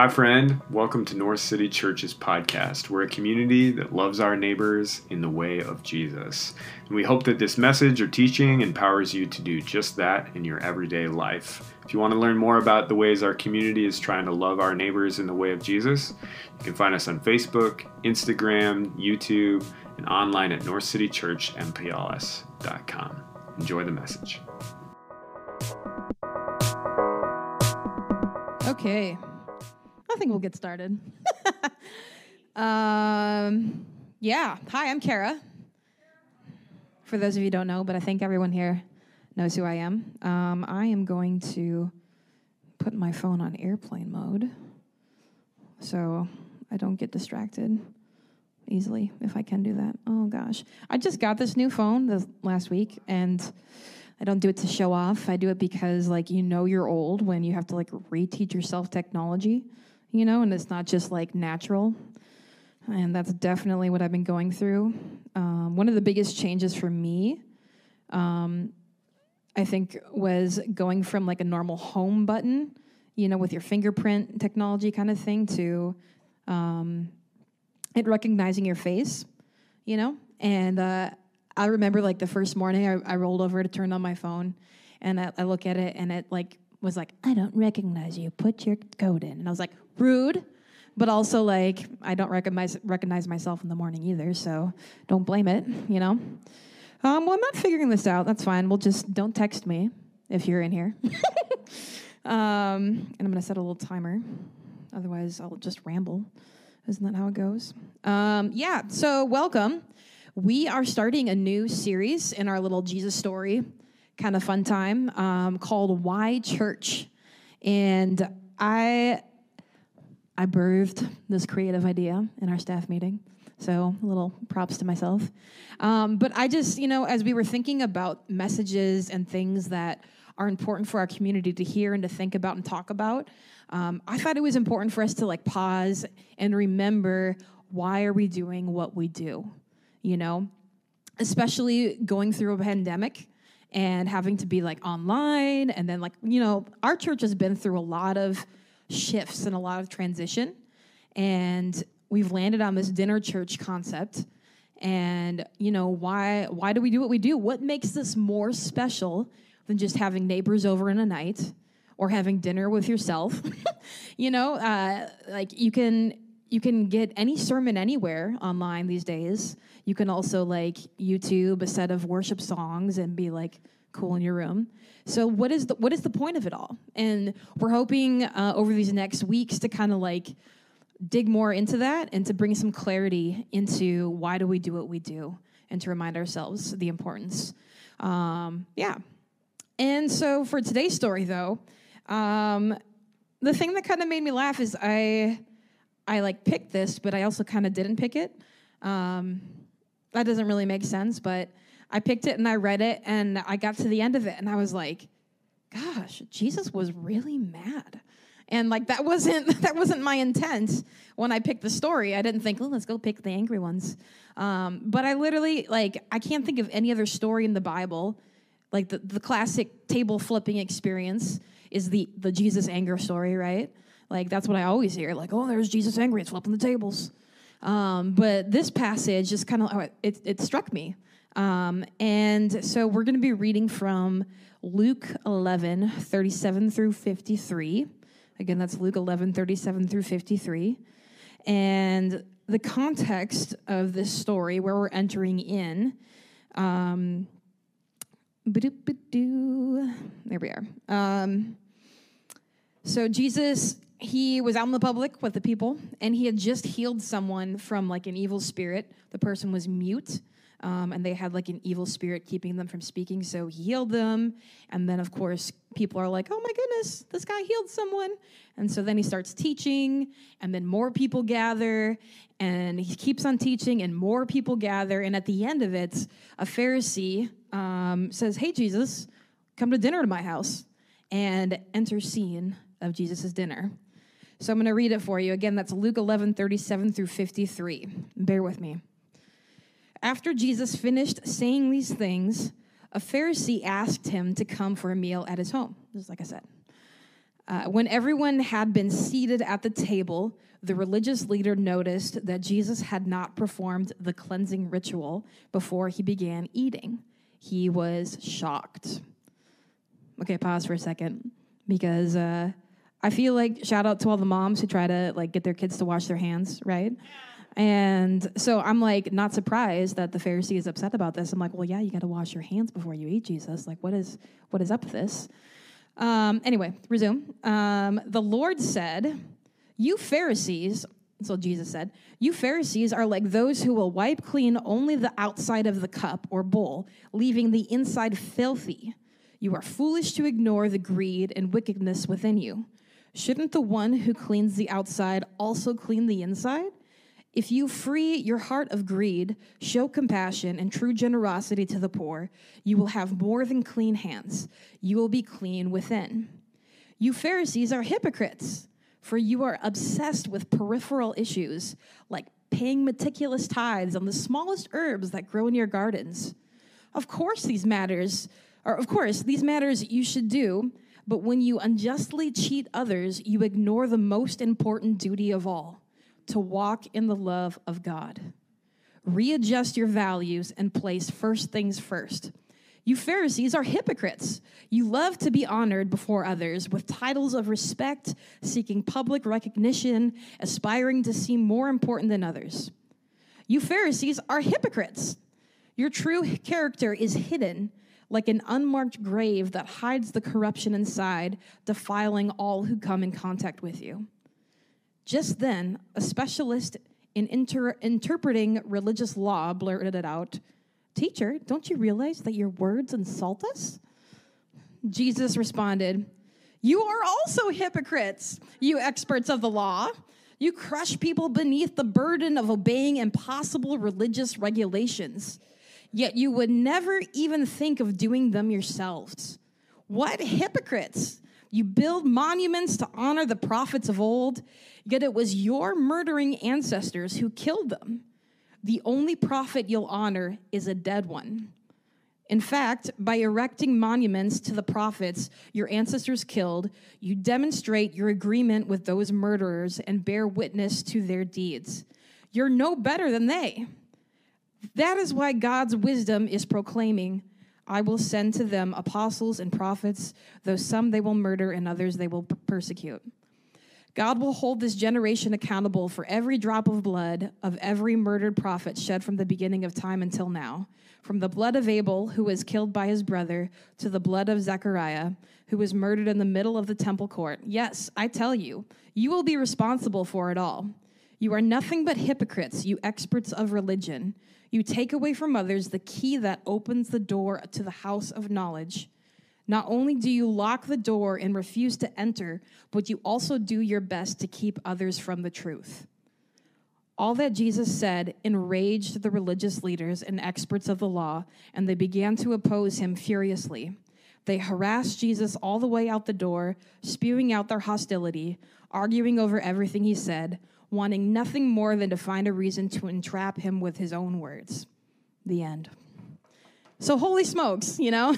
Hi, friend. Welcome to North City Church's podcast. We're a community that loves our neighbors in the way of Jesus. And we hope that this message or teaching empowers you to do just that in your everyday life. If you want to learn more about the ways our community is trying to love our neighbors in the way of Jesus, you can find us on Facebook, Instagram, YouTube, and online at northcitychurchmpls.com. Enjoy the message. Okay. I think we'll get started. um, yeah. Hi, I'm Kara. For those of you who don't know, but I think everyone here knows who I am. Um, I am going to put my phone on airplane mode so I don't get distracted easily if I can do that. Oh gosh. I just got this new phone this last week and I don't do it to show off. I do it because like you know you're old when you have to like reteach yourself technology you know, and it's not just like natural. And that's definitely what I've been going through. Um, one of the biggest changes for me, um, I think, was going from like a normal home button, you know, with your fingerprint technology kind of thing, to um, it recognizing your face, you know. And uh, I remember like the first morning I, I, rolled over to turn on my phone, and I, I look at it, and it like was like, I don't recognize you. Put your code in. And I was like, rude, but also like I don't recognize recognize myself in the morning either, so don't blame it, you know. Um, well, I'm not figuring this out. That's fine. We'll just don't text me if you're in here. um, and I'm gonna set a little timer. Otherwise, I'll just ramble. Isn't that how it goes? Um, yeah. So welcome. We are starting a new series in our little Jesus story kind of fun time um, called Why Church, and I I birthed this creative idea in our staff meeting. So, a little props to myself. Um, but I just, you know, as we were thinking about messages and things that are important for our community to hear and to think about and talk about, um, I thought it was important for us to like pause and remember why are we doing what we do, you know, especially going through a pandemic and having to be like online and then like you know our church has been through a lot of shifts and a lot of transition. And we've landed on this dinner church concept. And you know why? Why do we do what we do? What makes this more special than just having neighbors over in a night or having dinner with yourself? you know, uh, like you can you can get any sermon anywhere online these days. You can also like YouTube a set of worship songs and be like cool in your room. So what is the what is the point of it all? And we're hoping uh, over these next weeks to kind of like dig more into that and to bring some clarity into why do we do what we do and to remind ourselves the importance. Um, yeah. And so for today's story, though, um, the thing that kind of made me laugh is I I like picked this, but I also kind of didn't pick it. Um, that doesn't really make sense, but I picked it and I read it and I got to the end of it and I was like, gosh, Jesus was really mad. And like that wasn't that wasn't my intent when I picked the story. I didn't think, oh, let's go pick the angry ones. Um, but I literally like I can't think of any other story in the Bible, like the, the classic table flipping experience is the the Jesus anger story, right? Like that's what I always hear. Like, oh, there's Jesus angry, it's flipping the tables. Um, but this passage just kind of it, it struck me um, and so we're going to be reading from Luke 11, 37 through 53. Again, that's Luke 11, 37 through 53. And the context of this story, where we're entering in, um, there we are. Um, so Jesus, he was out in the public with the people, and he had just healed someone from like an evil spirit. The person was mute um, and they had like an evil spirit keeping them from speaking. So he healed them. And then, of course, people are like, oh my goodness, this guy healed someone. And so then he starts teaching, and then more people gather, and he keeps on teaching, and more people gather. And at the end of it, a Pharisee um, says, hey, Jesus, come to dinner to my house. And enter scene of Jesus' dinner. So I'm going to read it for you. Again, that's Luke 11, 37 through 53. Bear with me. After Jesus finished saying these things, a Pharisee asked him to come for a meal at his home, just like I said. Uh, when everyone had been seated at the table, the religious leader noticed that Jesus had not performed the cleansing ritual before he began eating. He was shocked. Okay, pause for a second because uh, I feel like shout out to all the moms who try to like get their kids to wash their hands, right? And so I'm like not surprised that the Pharisee is upset about this. I'm like, well, yeah, you got to wash your hands before you eat Jesus. Like, what is what is up with this? Um, anyway, resume. Um, the Lord said, "You Pharisees." So Jesus said, "You Pharisees are like those who will wipe clean only the outside of the cup or bowl, leaving the inside filthy. You are foolish to ignore the greed and wickedness within you. Shouldn't the one who cleans the outside also clean the inside?" If you free your heart of greed, show compassion and true generosity to the poor, you will have more than clean hands. You will be clean within. You Pharisees are hypocrites, for you are obsessed with peripheral issues like paying meticulous tithes on the smallest herbs that grow in your gardens. Of course, these matters, or of course, these matters you should do, but when you unjustly cheat others, you ignore the most important duty of all to walk in the love of God. Readjust your values and place first things first. You Pharisees are hypocrites. You love to be honored before others with titles of respect, seeking public recognition, aspiring to seem more important than others. You Pharisees are hypocrites. Your true character is hidden like an unmarked grave that hides the corruption inside, defiling all who come in contact with you. Just then, a specialist in inter- interpreting religious law blurted it out Teacher, don't you realize that your words insult us? Jesus responded, You are also hypocrites, you experts of the law. You crush people beneath the burden of obeying impossible religious regulations, yet you would never even think of doing them yourselves. What hypocrites! You build monuments to honor the prophets of old, yet it was your murdering ancestors who killed them. The only prophet you'll honor is a dead one. In fact, by erecting monuments to the prophets your ancestors killed, you demonstrate your agreement with those murderers and bear witness to their deeds. You're no better than they. That is why God's wisdom is proclaiming I will send to them apostles and prophets, though some they will murder and others they will persecute. God will hold this generation accountable for every drop of blood of every murdered prophet shed from the beginning of time until now, from the blood of Abel, who was killed by his brother, to the blood of Zechariah, who was murdered in the middle of the temple court. Yes, I tell you, you will be responsible for it all. You are nothing but hypocrites, you experts of religion. You take away from others the key that opens the door to the house of knowledge. Not only do you lock the door and refuse to enter, but you also do your best to keep others from the truth. All that Jesus said enraged the religious leaders and experts of the law, and they began to oppose him furiously. They harassed Jesus all the way out the door, spewing out their hostility, arguing over everything he said, wanting nothing more than to find a reason to entrap him with his own words. The end. So, holy smokes, you know?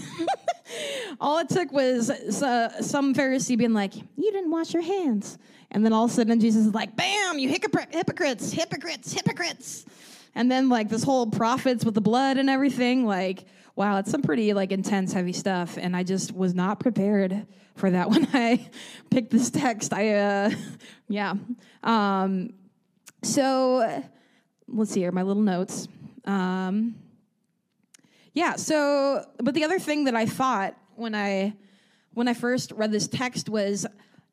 all it took was uh, some Pharisee being like, You didn't wash your hands. And then all of a sudden, Jesus is like, Bam, you hypocrites, hypocrites, hypocrites. And then, like, this whole prophets with the blood and everything, like, wow, it's some pretty, like, intense, heavy stuff. And I just was not prepared for that when I picked this text. I, uh, yeah. Um, so let's see here, my little notes. Um, yeah, so, but the other thing that I thought when I, when I first read this text was,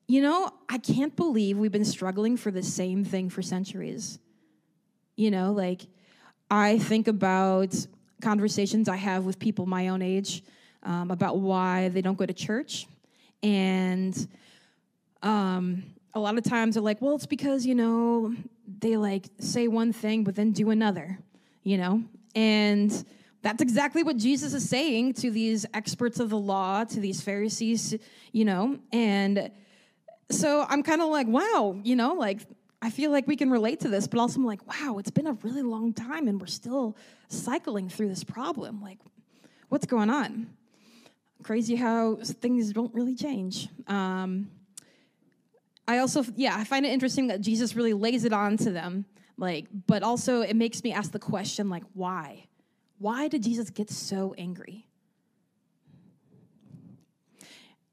you know, I can't believe we've been struggling for the same thing for centuries. You know, like I think about conversations I have with people my own age um, about why they don't go to church and um, a lot of times they're like, well, it's because, you know, they like say one thing, but then do another, you know? And that's exactly what Jesus is saying to these experts of the law, to these Pharisees, you know? And so I'm kind of like, wow, you know, like I feel like we can relate to this, but also I'm like, wow, it's been a really long time and we're still cycling through this problem. Like, what's going on? crazy how things don't really change. Um, I also, yeah, I find it interesting that Jesus really lays it on to them. Like, but also it makes me ask the question, like, why? Why did Jesus get so angry?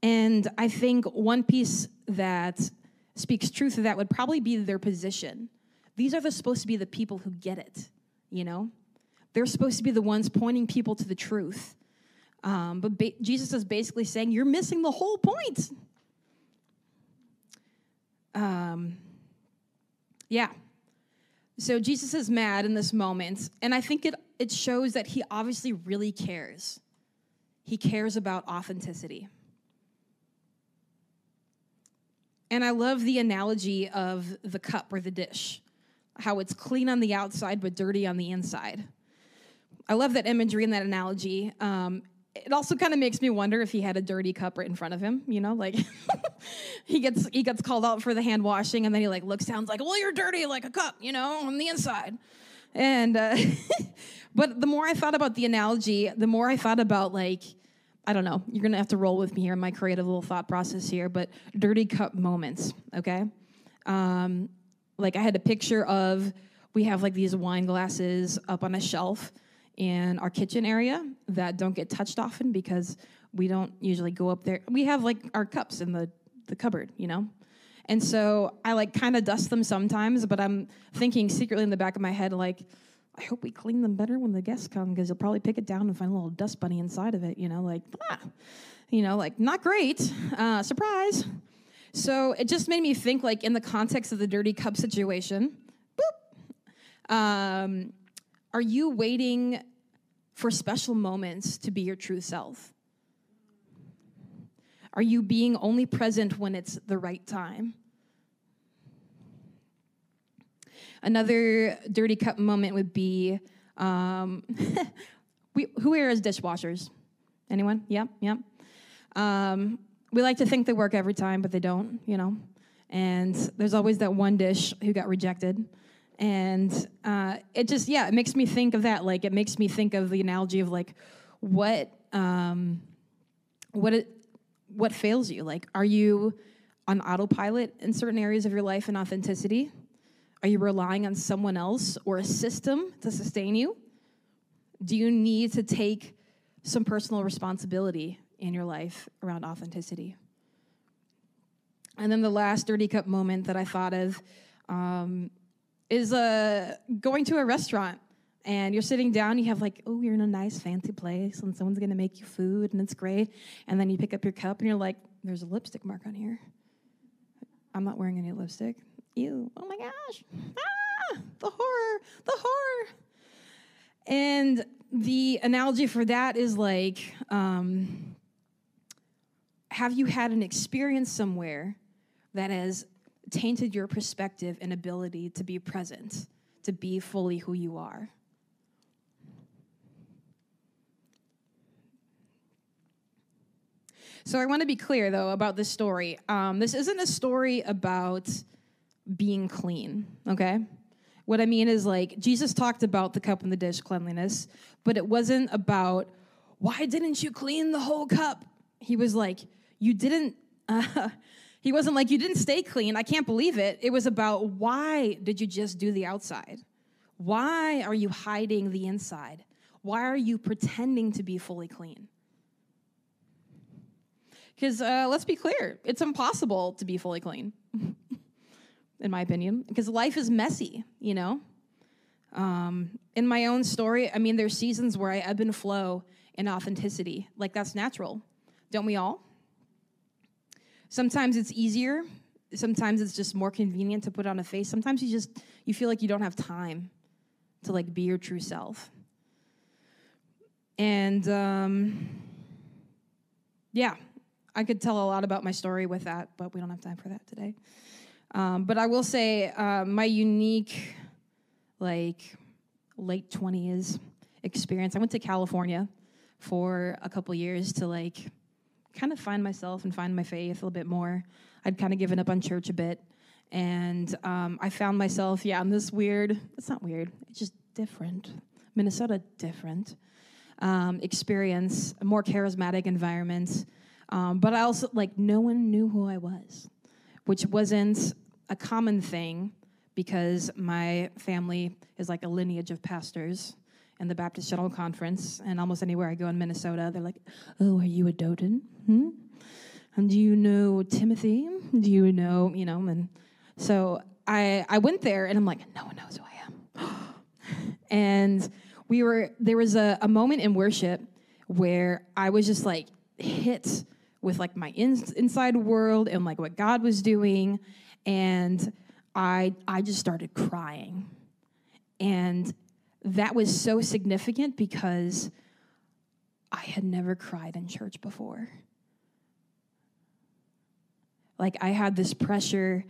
And I think one piece that speaks truth that would probably be their position. These are the, supposed to be the people who get it, you know? They're supposed to be the ones pointing people to the truth. Um, but ba- Jesus is basically saying, You're missing the whole point. Um, yeah. So Jesus is mad in this moment, and I think it, it shows that he obviously really cares. He cares about authenticity. And I love the analogy of the cup or the dish, how it's clean on the outside but dirty on the inside. I love that imagery and that analogy. Um, it also kind of makes me wonder if he had a dirty cup right in front of him. You know, like he gets he gets called out for the hand washing, and then he like looks down, like, "Well, you're dirty like a cup," you know, on the inside. And uh, but the more I thought about the analogy, the more I thought about like I don't know. You're gonna have to roll with me here in my creative little thought process here, but dirty cup moments. Okay, um, like I had a picture of we have like these wine glasses up on a shelf in our kitchen area that don't get touched often because we don't usually go up there. We have like our cups in the, the cupboard, you know? And so I like kind of dust them sometimes, but I'm thinking secretly in the back of my head, like, I hope we clean them better when the guests come because they'll probably pick it down and find a little dust bunny inside of it, you know, like, ah, you know, like not great, uh, surprise. So it just made me think, like, in the context of the dirty cup situation, boop, um, are you waiting for special moments to be your true self? Are you being only present when it's the right time? Another dirty cup moment would be um, we, who here is dishwashers? Anyone? Yep, yep. Um, we like to think they work every time, but they don't, you know. And there's always that one dish who got rejected and uh, it just yeah it makes me think of that like it makes me think of the analogy of like what um, what it what fails you like are you on autopilot in certain areas of your life and authenticity are you relying on someone else or a system to sustain you do you need to take some personal responsibility in your life around authenticity and then the last dirty cup moment that i thought of um, is uh, going to a restaurant and you're sitting down, you have like, oh, you're in a nice fancy place and someone's gonna make you food and it's great. And then you pick up your cup and you're like, there's a lipstick mark on here. I'm not wearing any lipstick. Ew, oh my gosh. Ah, the horror, the horror. And the analogy for that is like, um, have you had an experience somewhere that has tainted your perspective and ability to be present, to be fully who you are. So I want to be clear, though, about this story. Um, this isn't a story about being clean, okay? What I mean is, like, Jesus talked about the cup and the dish cleanliness, but it wasn't about, why didn't you clean the whole cup? He was like, you didn't. Uh, He wasn't like, You didn't stay clean. I can't believe it. It was about, Why did you just do the outside? Why are you hiding the inside? Why are you pretending to be fully clean? Because uh, let's be clear, it's impossible to be fully clean, in my opinion, because life is messy, you know? Um, in my own story, I mean, there's seasons where I ebb and flow in authenticity. Like, that's natural. Don't we all? Sometimes it's easier. Sometimes it's just more convenient to put on a face. Sometimes you just you feel like you don't have time to like be your true self. And um, yeah, I could tell a lot about my story with that, but we don't have time for that today. Um, but I will say uh, my unique, like, late 20s experience. I went to California for a couple years to like kind of find myself and find my faith a little bit more. I'd kind of given up on church a bit. And um, I found myself, yeah, in this weird, it's not weird, it's just different. Minnesota, different um, experience, a more charismatic environment. Um, but I also, like, no one knew who I was. Which wasn't a common thing because my family is like a lineage of pastors in the Baptist General Conference, and almost anywhere I go in Minnesota, they're like, "Oh, are you a Doten? Hmm? And do you know Timothy? Do you know, you know?" And so I I went there, and I'm like, "No one knows who I am." and we were there was a, a moment in worship where I was just like hit with like my in, inside world and like what God was doing, and I I just started crying, and that was so significant because I had never cried in church before. Like I had this pressure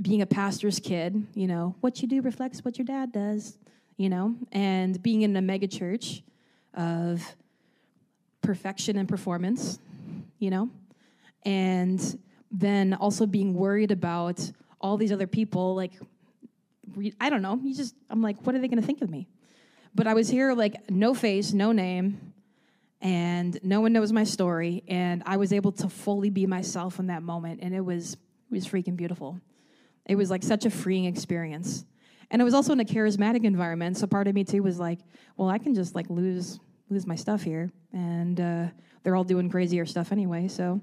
being a pastor's kid, you know, what you do reflects what your dad does, you know, and being in a mega church of perfection and performance, you know, and then also being worried about all these other people like I don't know. You just, I'm like, what are they to think of me? But I was here, like, no face, no name, and no one knows my story. And I was able to fully be myself in that moment. And it was, it was freaking beautiful. It was like such a freeing experience. And it was also in a charismatic environment. So part of me too was like, well, I can just like lose, lose my stuff here. And uh, they're all doing crazier stuff anyway. So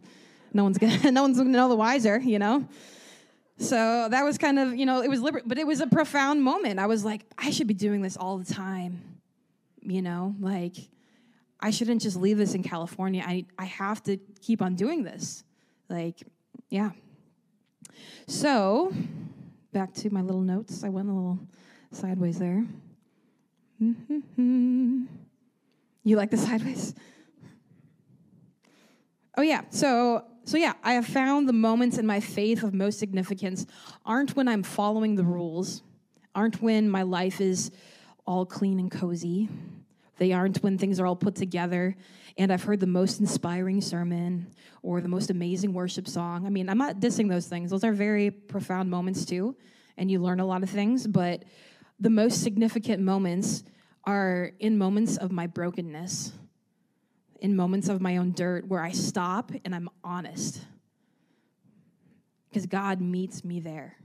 no one's gonna, no one's gonna know the wiser, you know? So that was kind of, you know, it was liber- but it was a profound moment. I was like, I should be doing this all the time. You know, like I shouldn't just leave this in California. I I have to keep on doing this. Like, yeah. So, back to my little notes. I went a little sideways there. Mm-hmm. You like the sideways? Oh yeah. So so, yeah, I have found the moments in my faith of most significance aren't when I'm following the rules, aren't when my life is all clean and cozy. They aren't when things are all put together and I've heard the most inspiring sermon or the most amazing worship song. I mean, I'm not dissing those things, those are very profound moments too, and you learn a lot of things, but the most significant moments are in moments of my brokenness in moments of my own dirt where I stop and I'm honest. Because God meets me there.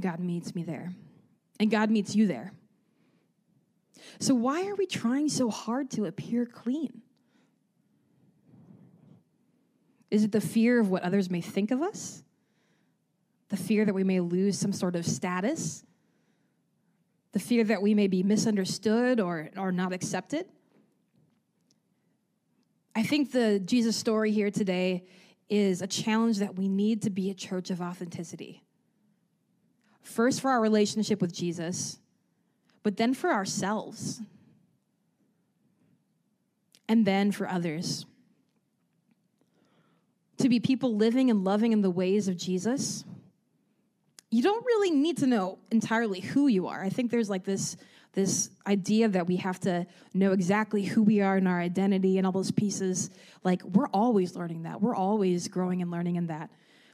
God meets me there. And God meets you there. So, why are we trying so hard to appear clean? Is it the fear of what others may think of us? The fear that we may lose some sort of status? The fear that we may be misunderstood or, or not accepted? I think the Jesus story here today is a challenge that we need to be a church of authenticity. First, for our relationship with Jesus, but then for ourselves, and then for others. To be people living and loving in the ways of Jesus, you don't really need to know entirely who you are. I think there's like this this idea that we have to know exactly who we are and our identity and all those pieces. Like, we're always learning that. We're always growing and learning in that.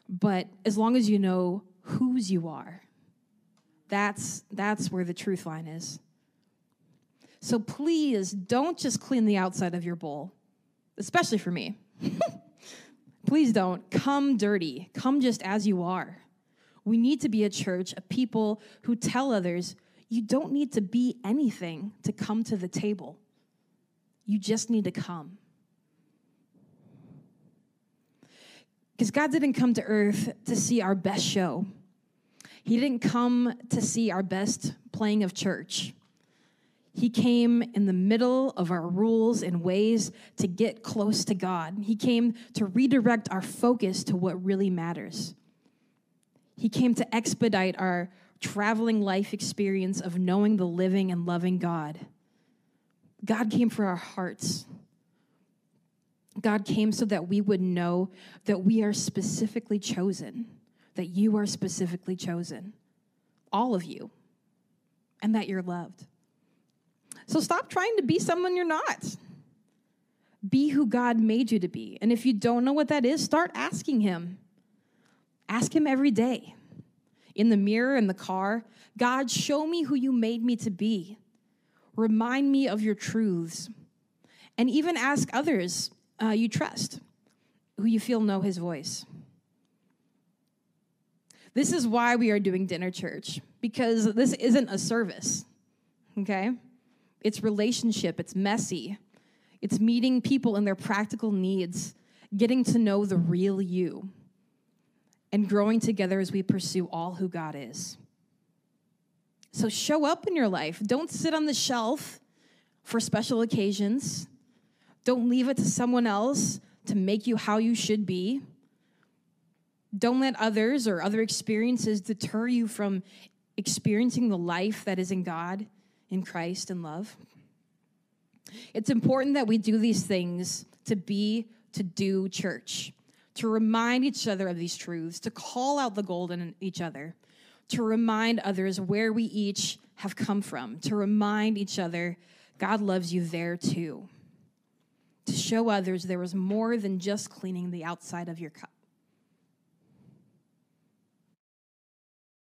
But as long as you know whose you are, that's, that's where the truth line is. So please don't just clean the outside of your bowl, especially for me. please don't come dirty. Come just as you are. We need to be a church of people who tell others you don't need to be anything to come to the table. You just need to come. Because God didn't come to earth to see our best show. He didn't come to see our best playing of church. He came in the middle of our rules and ways to get close to God. He came to redirect our focus to what really matters. He came to expedite our traveling life experience of knowing the living and loving God. God came for our hearts. God came so that we would know that we are specifically chosen, that you are specifically chosen, all of you, and that you're loved. So stop trying to be someone you're not. Be who God made you to be. And if you don't know what that is, start asking Him. Ask Him every day in the mirror in the car God, show me who you made me to be. Remind me of your truths. And even ask others uh, you trust, who you feel know his voice. This is why we are doing dinner church, because this isn't a service, okay? It's relationship, it's messy, it's meeting people in their practical needs, getting to know the real you, and growing together as we pursue all who God is. So show up in your life. Don't sit on the shelf for special occasions. Don't leave it to someone else to make you how you should be. Don't let others or other experiences deter you from experiencing the life that is in God, in Christ, and love. It's important that we do these things to be, to do church, to remind each other of these truths, to call out the gold in each other, to remind others where we each have come from, to remind each other God loves you there too, to show others there was more than just cleaning the outside of your cup.